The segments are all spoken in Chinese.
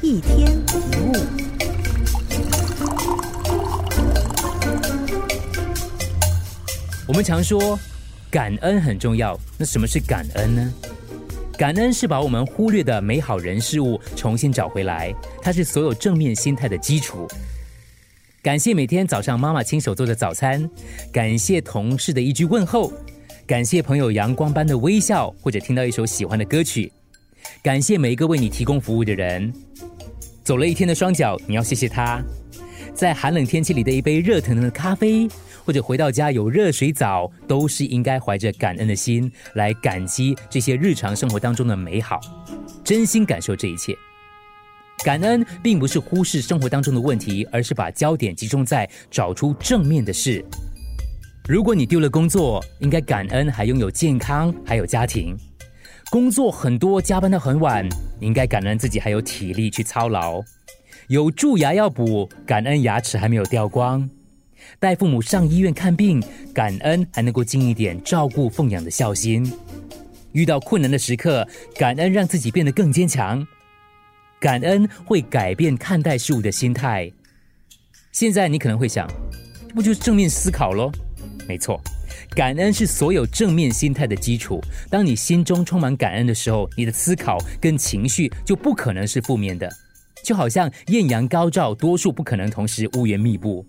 一天一物。我们常说感恩很重要，那什么是感恩呢？感恩是把我们忽略的美好人事物重新找回来，它是所有正面心态的基础。感谢每天早上妈妈亲手做的早餐，感谢同事的一句问候，感谢朋友阳光般的微笑，或者听到一首喜欢的歌曲，感谢每一个为你提供服务的人。走了一天的双脚，你要谢谢他。在寒冷天气里的一杯热腾腾的咖啡，或者回到家有热水澡，都是应该怀着感恩的心来感激这些日常生活当中的美好，真心感受这一切。感恩并不是忽视生活当中的问题，而是把焦点集中在找出正面的事。如果你丢了工作，应该感恩还拥有健康，还有家庭。工作很多，加班到很晚，你应该感恩自己还有体力去操劳。有蛀牙要补，感恩牙齿还没有掉光；带父母上医院看病，感恩还能够尽一点照顾奉养的孝心。遇到困难的时刻，感恩让自己变得更坚强。感恩会改变看待事物的心态。现在你可能会想，这不就是正面思考咯？没错，感恩是所有正面心态的基础。当你心中充满感恩的时候，你的思考跟情绪就不可能是负面的。就好像艳阳高照，多数不可能同时乌云密布。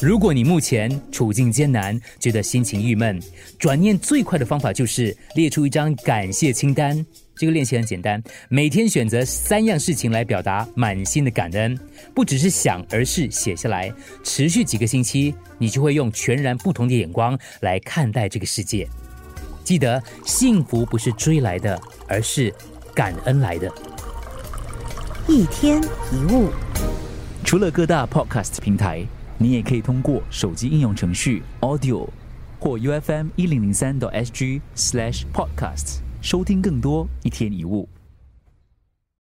如果你目前处境艰难，觉得心情郁闷，转念最快的方法就是列出一张感谢清单。这个练习很简单，每天选择三样事情来表达满心的感恩，不只是想，而是写下来。持续几个星期，你就会用全然不同的眼光来看待这个世界。记得，幸福不是追来的，而是感恩来的。一天一物，除了各大 podcast 平台，你也可以通过手机应用程序 Audio 或 U F M 一零零三 SG slash podcast 收听更多一天一物。